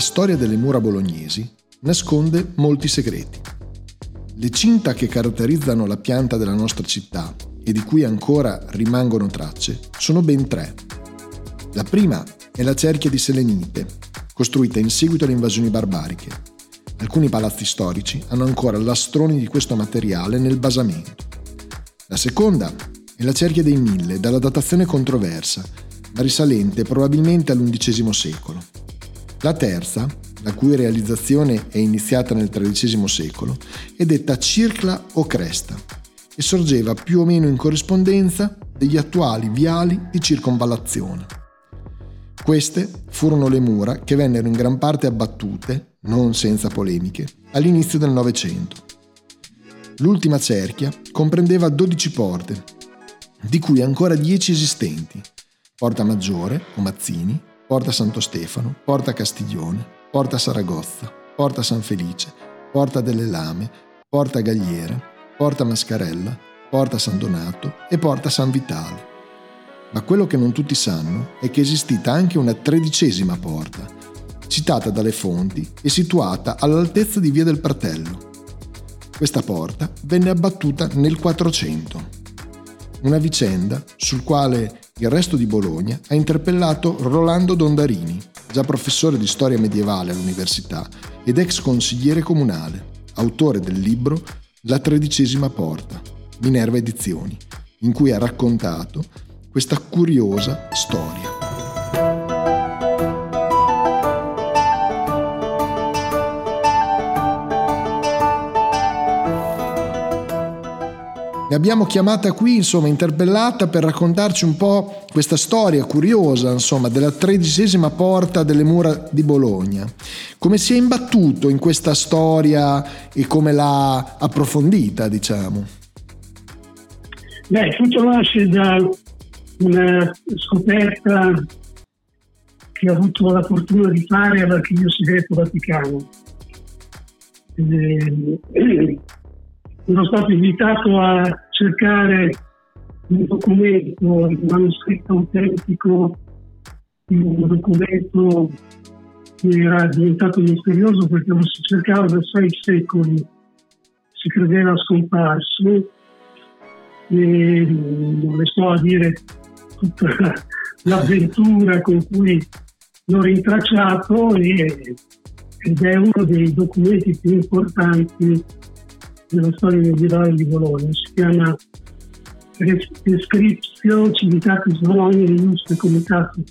La storia delle mura bolognesi nasconde molti segreti. Le cinta che caratterizzano la pianta della nostra città e di cui ancora rimangono tracce sono ben tre. La prima è la cerchia di selenite, costruita in seguito alle invasioni barbariche. Alcuni palazzi storici hanno ancora lastroni di questo materiale nel basamento. La seconda è la cerchia dei Mille, dalla datazione controversa, ma risalente probabilmente all'undicesimo secolo. La terza, la cui realizzazione è iniziata nel XIII secolo, è detta Circla o Cresta e sorgeva più o meno in corrispondenza degli attuali viali di circonvallazione. Queste furono le mura che vennero in gran parte abbattute, non senza polemiche, all'inizio del Novecento. L'ultima cerchia comprendeva 12 porte, di cui ancora 10 esistenti, Porta Maggiore o Mazzini, Porta Santo Stefano, Porta Castiglione, Porta Saragozza, Porta San Felice, Porta delle Lame, Porta Gagliera, Porta Mascarella, Porta San Donato e Porta San Vitale. Ma quello che non tutti sanno è che è esistita anche una tredicesima porta, citata dalle fonti e situata all'altezza di Via del Pratello. Questa porta venne abbattuta nel 400. Una vicenda sul quale il resto di Bologna ha interpellato Rolando Dondarini, già professore di storia medievale all'università ed ex consigliere comunale, autore del libro La tredicesima porta, Minerva Edizioni, in cui ha raccontato questa curiosa storia. L'abbiamo chiamata qui, insomma, interpellata per raccontarci un po' questa storia curiosa, insomma, della tredicesima porta delle mura di Bologna. Come si è imbattuto in questa storia e come l'ha approfondita, diciamo? Beh, tutto nasce da una scoperta che ho avuto la fortuna di fare all'Archivio Segreto Vaticano. Eh, sono stato invitato a cercare un documento, un manoscritto autentico, un documento che era diventato misterioso perché lo si cercava da sei secoli, si credeva scomparso e non le a dire tutta l'avventura con cui l'ho rintracciato e, ed è uno dei documenti più importanti della storia medievale di Bologna. Si chiama Descriptio Civitatis Bologna Illustre Comitato,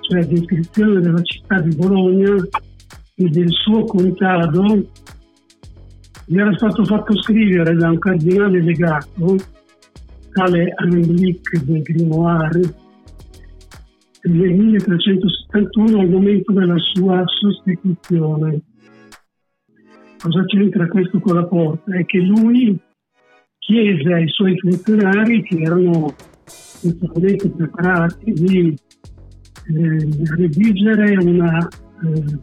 cioè descrizione della città di Bologna e del suo contado. Mi era stato fatto scrivere da un cardinale legato, tale Angelique de Grimoire, nel 1371 al momento della sua sostituzione cosa c'entra questo con la porta? È che lui chiese ai suoi funzionari che erano totalmente preparati di eh, redigere una, eh,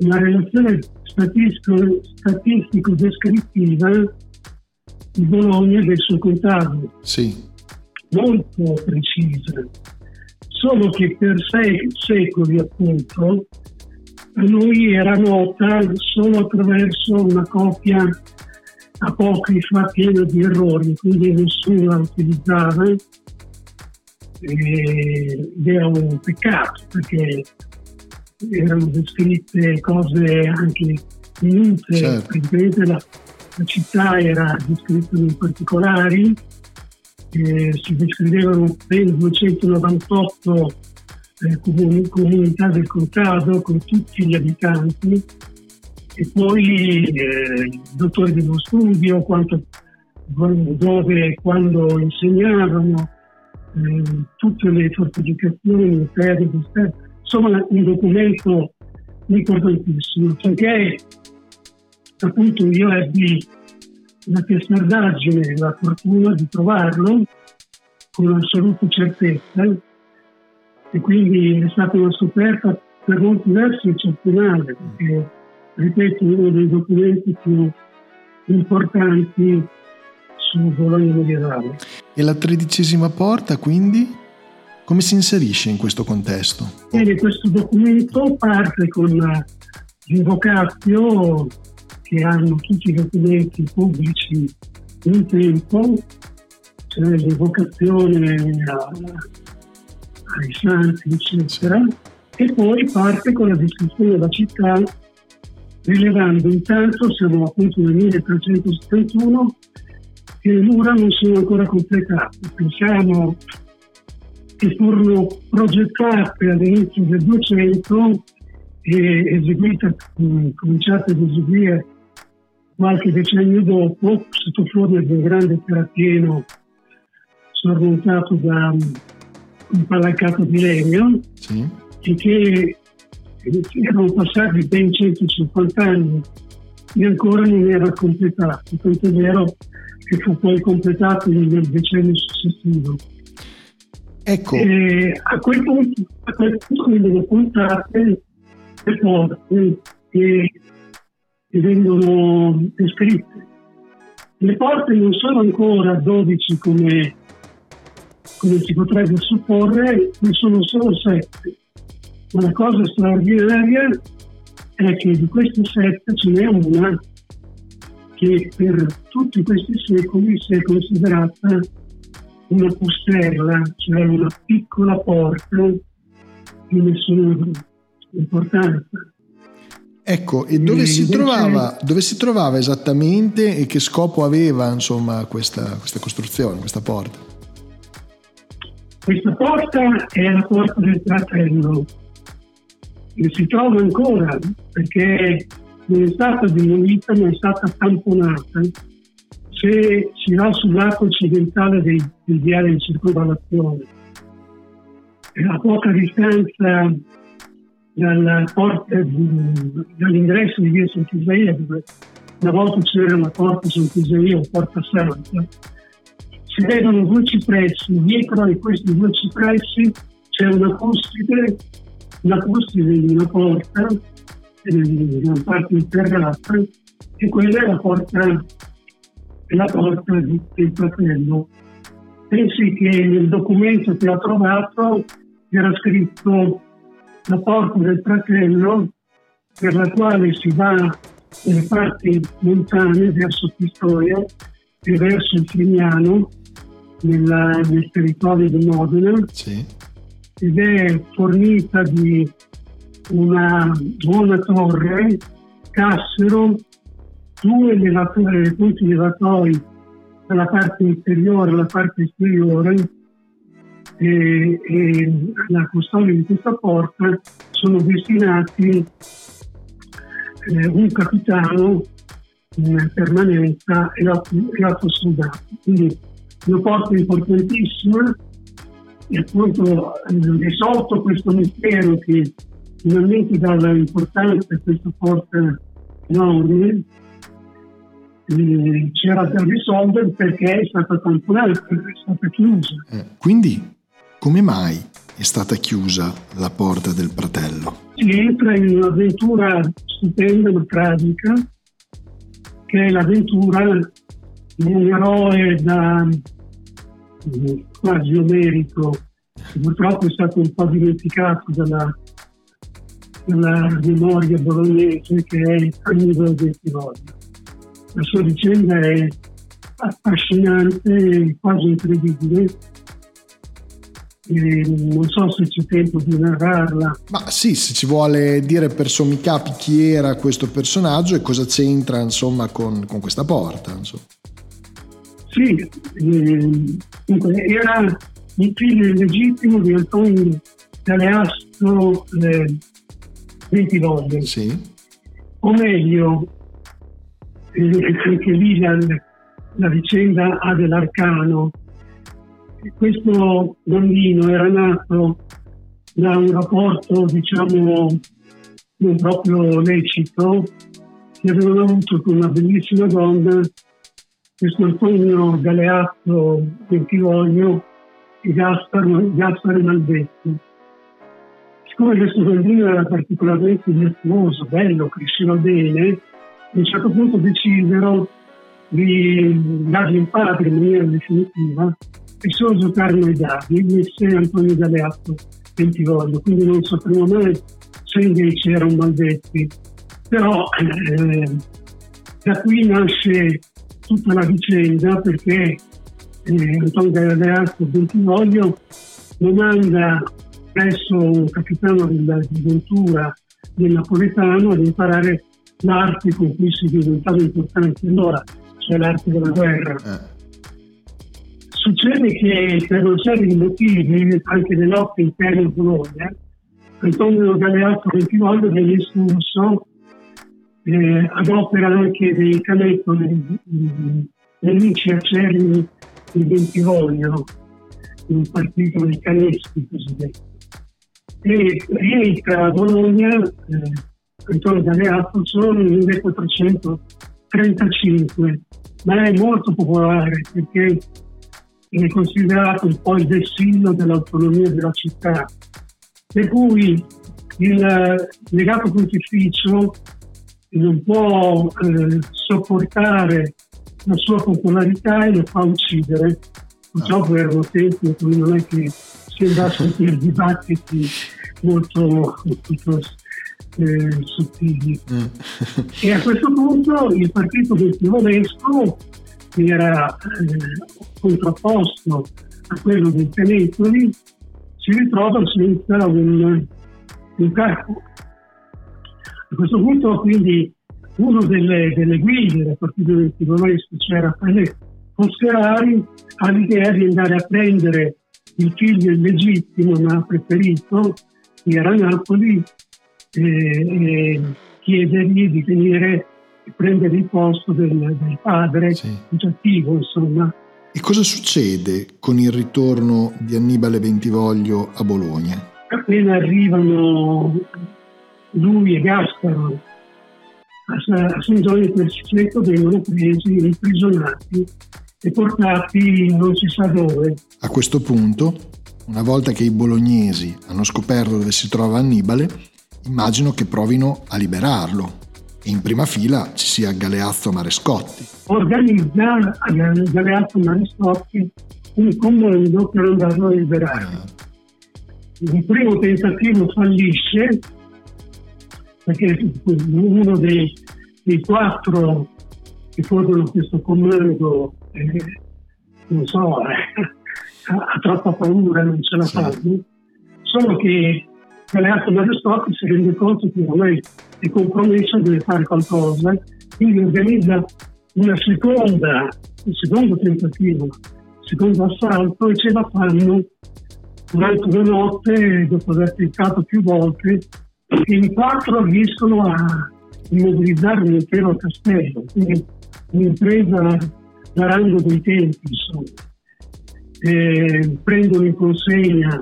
una relazione statistico-descrittiva di Bologna e del suo contado. Sì. Molto precisa. Solo che per sei secoli, appunto, a lui era nota solo attraverso una copia apocrifa piena di errori, quindi nessuno la utilizzava ed era un peccato perché erano descritte cose anche minute, certo. praticamente la, la, città era descritta in particolari, eh, si descrivevano ben 298 eh, comunità del contado con tutti gli abitanti e poi eh, i dottori dello studio, quanto, dove e quando insegnavano, eh, tutte le fortificazioni esterne. insomma un documento importantissimo, perché appunto io ebbi la testardaggine, la fortuna di trovarlo con assoluta certezza e quindi è stata una scoperta per molti versi eccezionale, perché ripeto, uno dei documenti più importanti su Bologna medievale. E la tredicesima porta quindi? Come si inserisce in questo contesto? Bene, questo documento parte con l'invocatio che hanno tutti i documenti pubblici in tempo, cioè l'invocazione ai santi, eccetera, e poi parte con la descrizione della città, rilevando intanto, siamo appunto nel 1371, che le mura non sono ancora completate. Pensiamo che furono progettate all'inizio del 200 e eseguite, cominciate ad eseguire qualche decennio dopo, sotto forma di un grande terrapieno sormontato da un palancato di legno sì. e che erano passati ben 150 anni e ancora non era completato, tanto è vero che fu poi completato nel decennio successivo. Ecco. E a quel punto, a quel punto vengono puntate le porte che che vengono descritte. Le porte non sono ancora 12 come, come si potrebbe supporre, ne sono solo 7. Ma la cosa straordinaria è che di queste 7 ce n'è una che per tutti questi secoli si è considerata una pusterla, cioè una piccola porta di nessuna importanza. Ecco, e dove, si trovava, dove si trovava esattamente e che scopo aveva insomma, questa, questa costruzione, questa porta? Questa porta è la porta del fratello. E si trova ancora perché non è stata demolita ma è stata tamponata. Se si va sul lato occidentale del, del viale di circolazione, a poca distanza dalla porta dall'ingresso di via Sant'Isaia, dove una volta c'era la porta Sant'Isaia o porta Santa, si vedono due cipressi, dietro di questi due cipressi c'è una cuspide, la cuspide di una porta, di una parte interrata, e quella è la porta, è la porta del fratello. Pensi che nel documento che ho trovato era scritto la porta del fratello per la quale si va nelle parti montane verso Pistoia e verso il Frignano nella, nel territorio di Modena sì. ed è fornita di una buona torre, cassero, due elevatori, punti elevatori dalla parte inferiore alla parte esteriore e, e la custodia di questa porta sono destinati eh, un capitano in permanenza e otto soldati. Quindi una porta importantissima e appunto eh, risolto questo mistero che finalmente dà l'importanza a questa porta enorme eh, c'era da risolvere perché è stata tamponata, è stata chiusa. Eh, quindi come mai è stata chiusa la porta del fratello? Si entra in un'avventura stupenda ma tragica, che è l'avventura un eroe da quasi omerico, che purtroppo è stato un po' dimenticato dalla, dalla memoria bolognese, che è Annibale del Tiroglio. La sua vicenda è affascinante quasi incredibile non so se c'è tempo di narrarla. Ma sì, se ci vuole dire per sommi capi chi era questo personaggio e cosa c'entra insomma con, con questa porta. Insomma. Sì, eh, era il figlio legittimo di Antonio Galeastro eh. Sì. O meglio, eh, anche lì la, la vicenda ha dell'arcano questo bambino era nato da un rapporto, diciamo, non proprio lecito che avevano avuto con una bellissima donna questo Antonio Galeazzo Bentivoglio e Gasparo Malvezzi. Siccome questo bambino era particolarmente virtuoso, bello, cresceva bene, a un certo punto decisero di dargli un padre in maniera definitiva e solo giocarono ai dadi, Messi Antonio Galeazzo Bentivoglio, quindi non sapremo mai se invece era un Malvezzi. Però eh, da qui nasce tutta la vicenda perché eh, Antonio Galeazzo Bentivoglio lo manda presso un capitano della diventura del napoletano ad imparare l'arte con cui si diventava importante allora, cioè l'arte della guerra. Eh. Succede che per serie di motivi, anche le lotte interne a Bologna, Antonio Galeazzo Bentivoglio viene espulso eh, ad opera anche dei canettoni nemici acerrimi di Bentivoglio, un partito dei canesti cosiddetto. E rientra a Bologna eh, Antonio Galeazzo solo nel 1435, ma è molto popolare perché è considerato un po' il vessillo dell'autonomia della città. Per cui il legato pontificio non può eh, sopportare la sua popolarità e lo fa uccidere. Purtroppo erano tempi in cui non è che si andasse per dibattiti molto, molto eh, sottili. Mm. e a questo punto il partito del Timoresco, che era eh, contrapposto a quello dei Canetoli, si ritrova senza un, un capo. A questo punto quindi uno delle, delle guide del partito del Timoresco, cioè Raffaele Foscherari, ha l'idea di andare a prendere il figlio illegittimo, ma preferito, che era a Napoli, e, e chiedergli di venire e prendere il posto del, del padre, sì. cattivo insomma. E cosa succede con il ritorno di Annibale Bentivoglio a Bologna? Appena arrivano lui e Gasparo a San Giovanni del Ciceto vengono presi, imprigionati e portati non si sa dove. A questo punto, una volta che i bolognesi hanno scoperto dove si trova Annibale, immagino che provino a liberarlo. E in prima fila ci sia Galeazzo Marescotti. Organizza Galeazzo Marescotti un comando per andarlo a liberare. Ah. Il primo tentativo fallisce perché uno dei, dei quattro che formano questo comando, eh, non so, eh, ha, troppa paura, non ce la fa. Solo che Galeazzo Marescotti si rende conto che ormai è compromesso, deve fare qualcosa, quindi organizza una seconda, un secondo tentativo, un secondo assalto e ce la fanno durante la notte, dopo aver tentato più volte, in quattro riescono a immobilizzare l'intero castello, quindi un'impresa da rango dei tempi, insomma. E prendono in consegna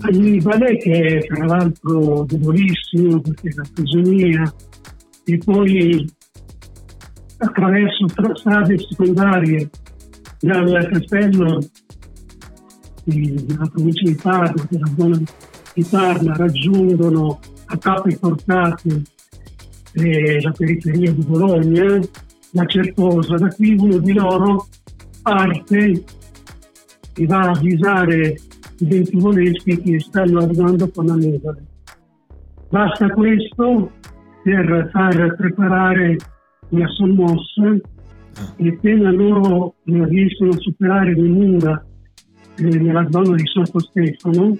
Annibale che è tra l'altro debolissimo perché è la prigionia e poi attraverso strade secondarie dal castello della provincia di Padova, della zona di Parma raggiungono a capi portate eh, la periferia di Bologna, la Certosa. Da qui uno di loro parte e va a avvisare i ventivoleschi che stanno arrivando con la neve. Basta questo per far preparare una sommossa e appena loro riescono a superare le mura eh, nella zona di Sotto Stefano,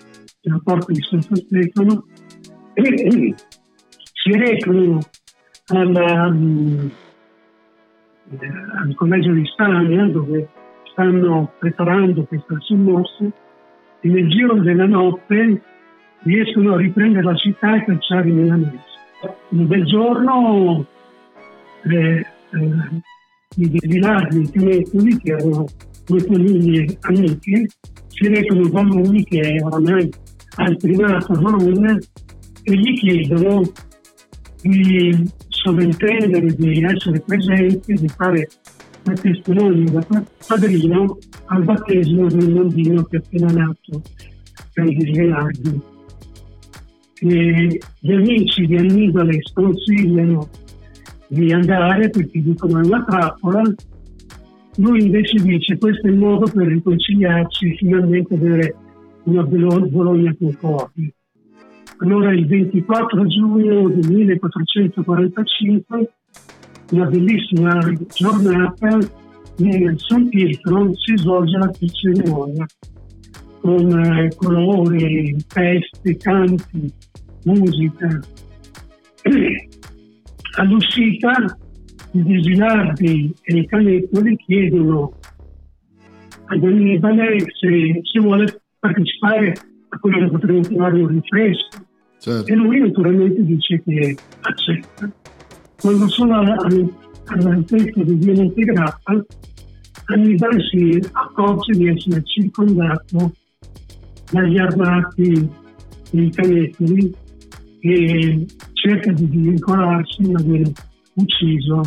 della porta di Sotto Stefano, e, e si recano alla, um, al collegio di Stania dove stanno preparando questa sommossa e nel giro della notte riescono a riprendere la città e cacciare i milanesi. Bel giorno eh, eh, i Vilardi e Tinetoli, che erano due famiglie amiche, si recano con lui che oramai ha il primato Bologna e gli chiedono di sovrintendere, di essere presenti, di fare da testimoni da padrino al battesimo del bambino che è appena nato per gli Ghelardi. gli amici di Annibale sconsigliano di andare perché dicono è una trappola, lui invece dice questo è il modo per riconciliarci finalmente avere una Bologna concorde. Allora il 24 giugno del 1445, una bellissima giornata, in San Pietro si svolge la cerimonia con eh, colori, feste, canti, musica. All'uscita i Desilardi e i Canettoli chiedono ad Annibale se, se vuole partecipare a quello che potremmo chiamare un rinfresco. Certo. E lui naturalmente dice che accetta. Quando sono all'altezza di Via Montegrappa, Annibale si accorge di essere circondato dagli armati dei canettoli e cerca di vincolarsi ma viene ucciso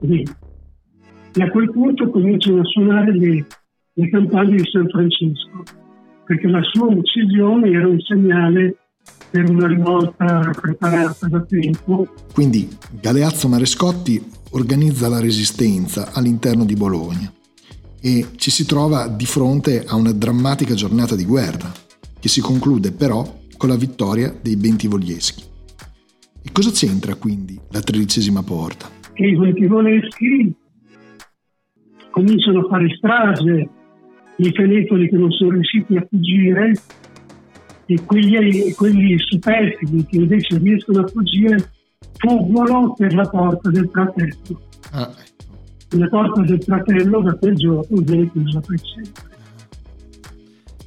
lì. E a quel punto cominciano a suonare le, le campane di San Francesco, perché la sua uccisione era un segnale per una rivolta preparata da tempo. Quindi Galeazzo Marescotti organizza la resistenza all'interno di Bologna e ci si trova di fronte a una drammatica giornata di guerra, che si conclude però con la vittoria dei Bentivoglieschi. E cosa c'entra quindi la tredicesima porta? Che i Bentivoglieschi cominciano a fare strage, i canetoli che non sono riusciti a fuggire e quelli, quelli superstiti che invece riescono a fuggire fuggono per la porta del fratello. Ah, ecco. La porta del fratello da quel giorno viene chiusa per sempre.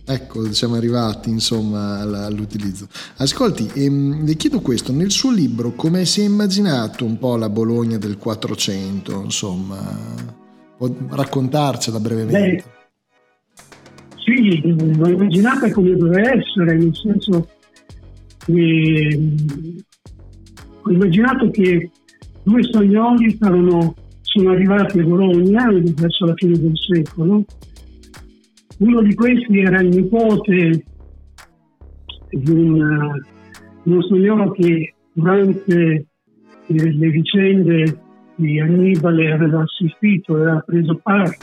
Ecco, siamo arrivati insomma all'utilizzo. Ascolti, ehm, le chiedo questo, nel suo libro come si è immaginato un po' la Bologna del 400, insomma, può raccontarcela brevemente? Beh, sì, l'ho immaginata come deve essere, nel senso che ho immaginato che due spagnoli stavano, sono arrivati a Bologna verso la fine del secolo. Uno di questi era il nipote di, un, di spagnolo che durante le vicende di Annibale aveva assistito, aveva preso parte,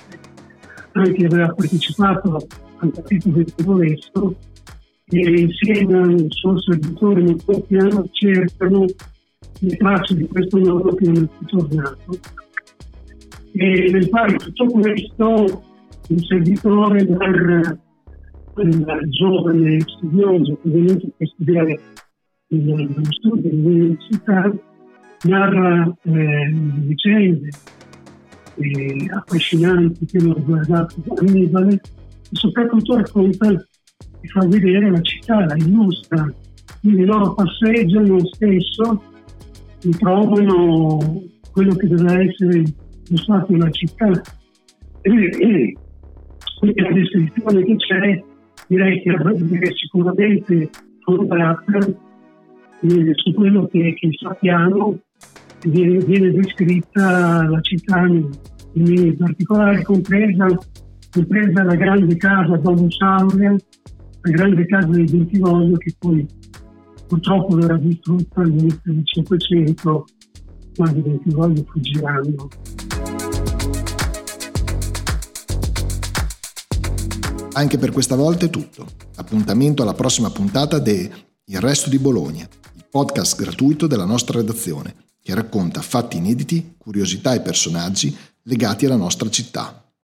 anche aveva partecipato partito del Timoresto e insieme al suo servitore nel suo piano cercano le tracce di questo uomo che non è tornato. E nel fare tutto questo il servitore per il giovane studioso che è venuto per studiare nello studio dell'università narra eh, vicende eh, affascinanti che hanno riguardato Annibale e soprattutto racconta e fa vedere la città, la illustra. Quindi loro passeggiano spesso e trovano quello che deve essere lo stato della città. E, quindi la descrizione che c'è direi che è sicuramente fondata eh, su quello che, che sappiamo viene, viene descritta la città in particolare compresa compresa la grande casa Domus Aurea, la grande casa dei Bentivoglio che poi purtroppo verrà distrutta all'inizio del Cinquecento quando Bentivoglio fuggiranno. Anche per questa volta è tutto. Appuntamento alla prossima puntata de Il Resto di Bologna, il podcast gratuito della nostra redazione, che racconta fatti inediti, curiosità e personaggi legati alla nostra città.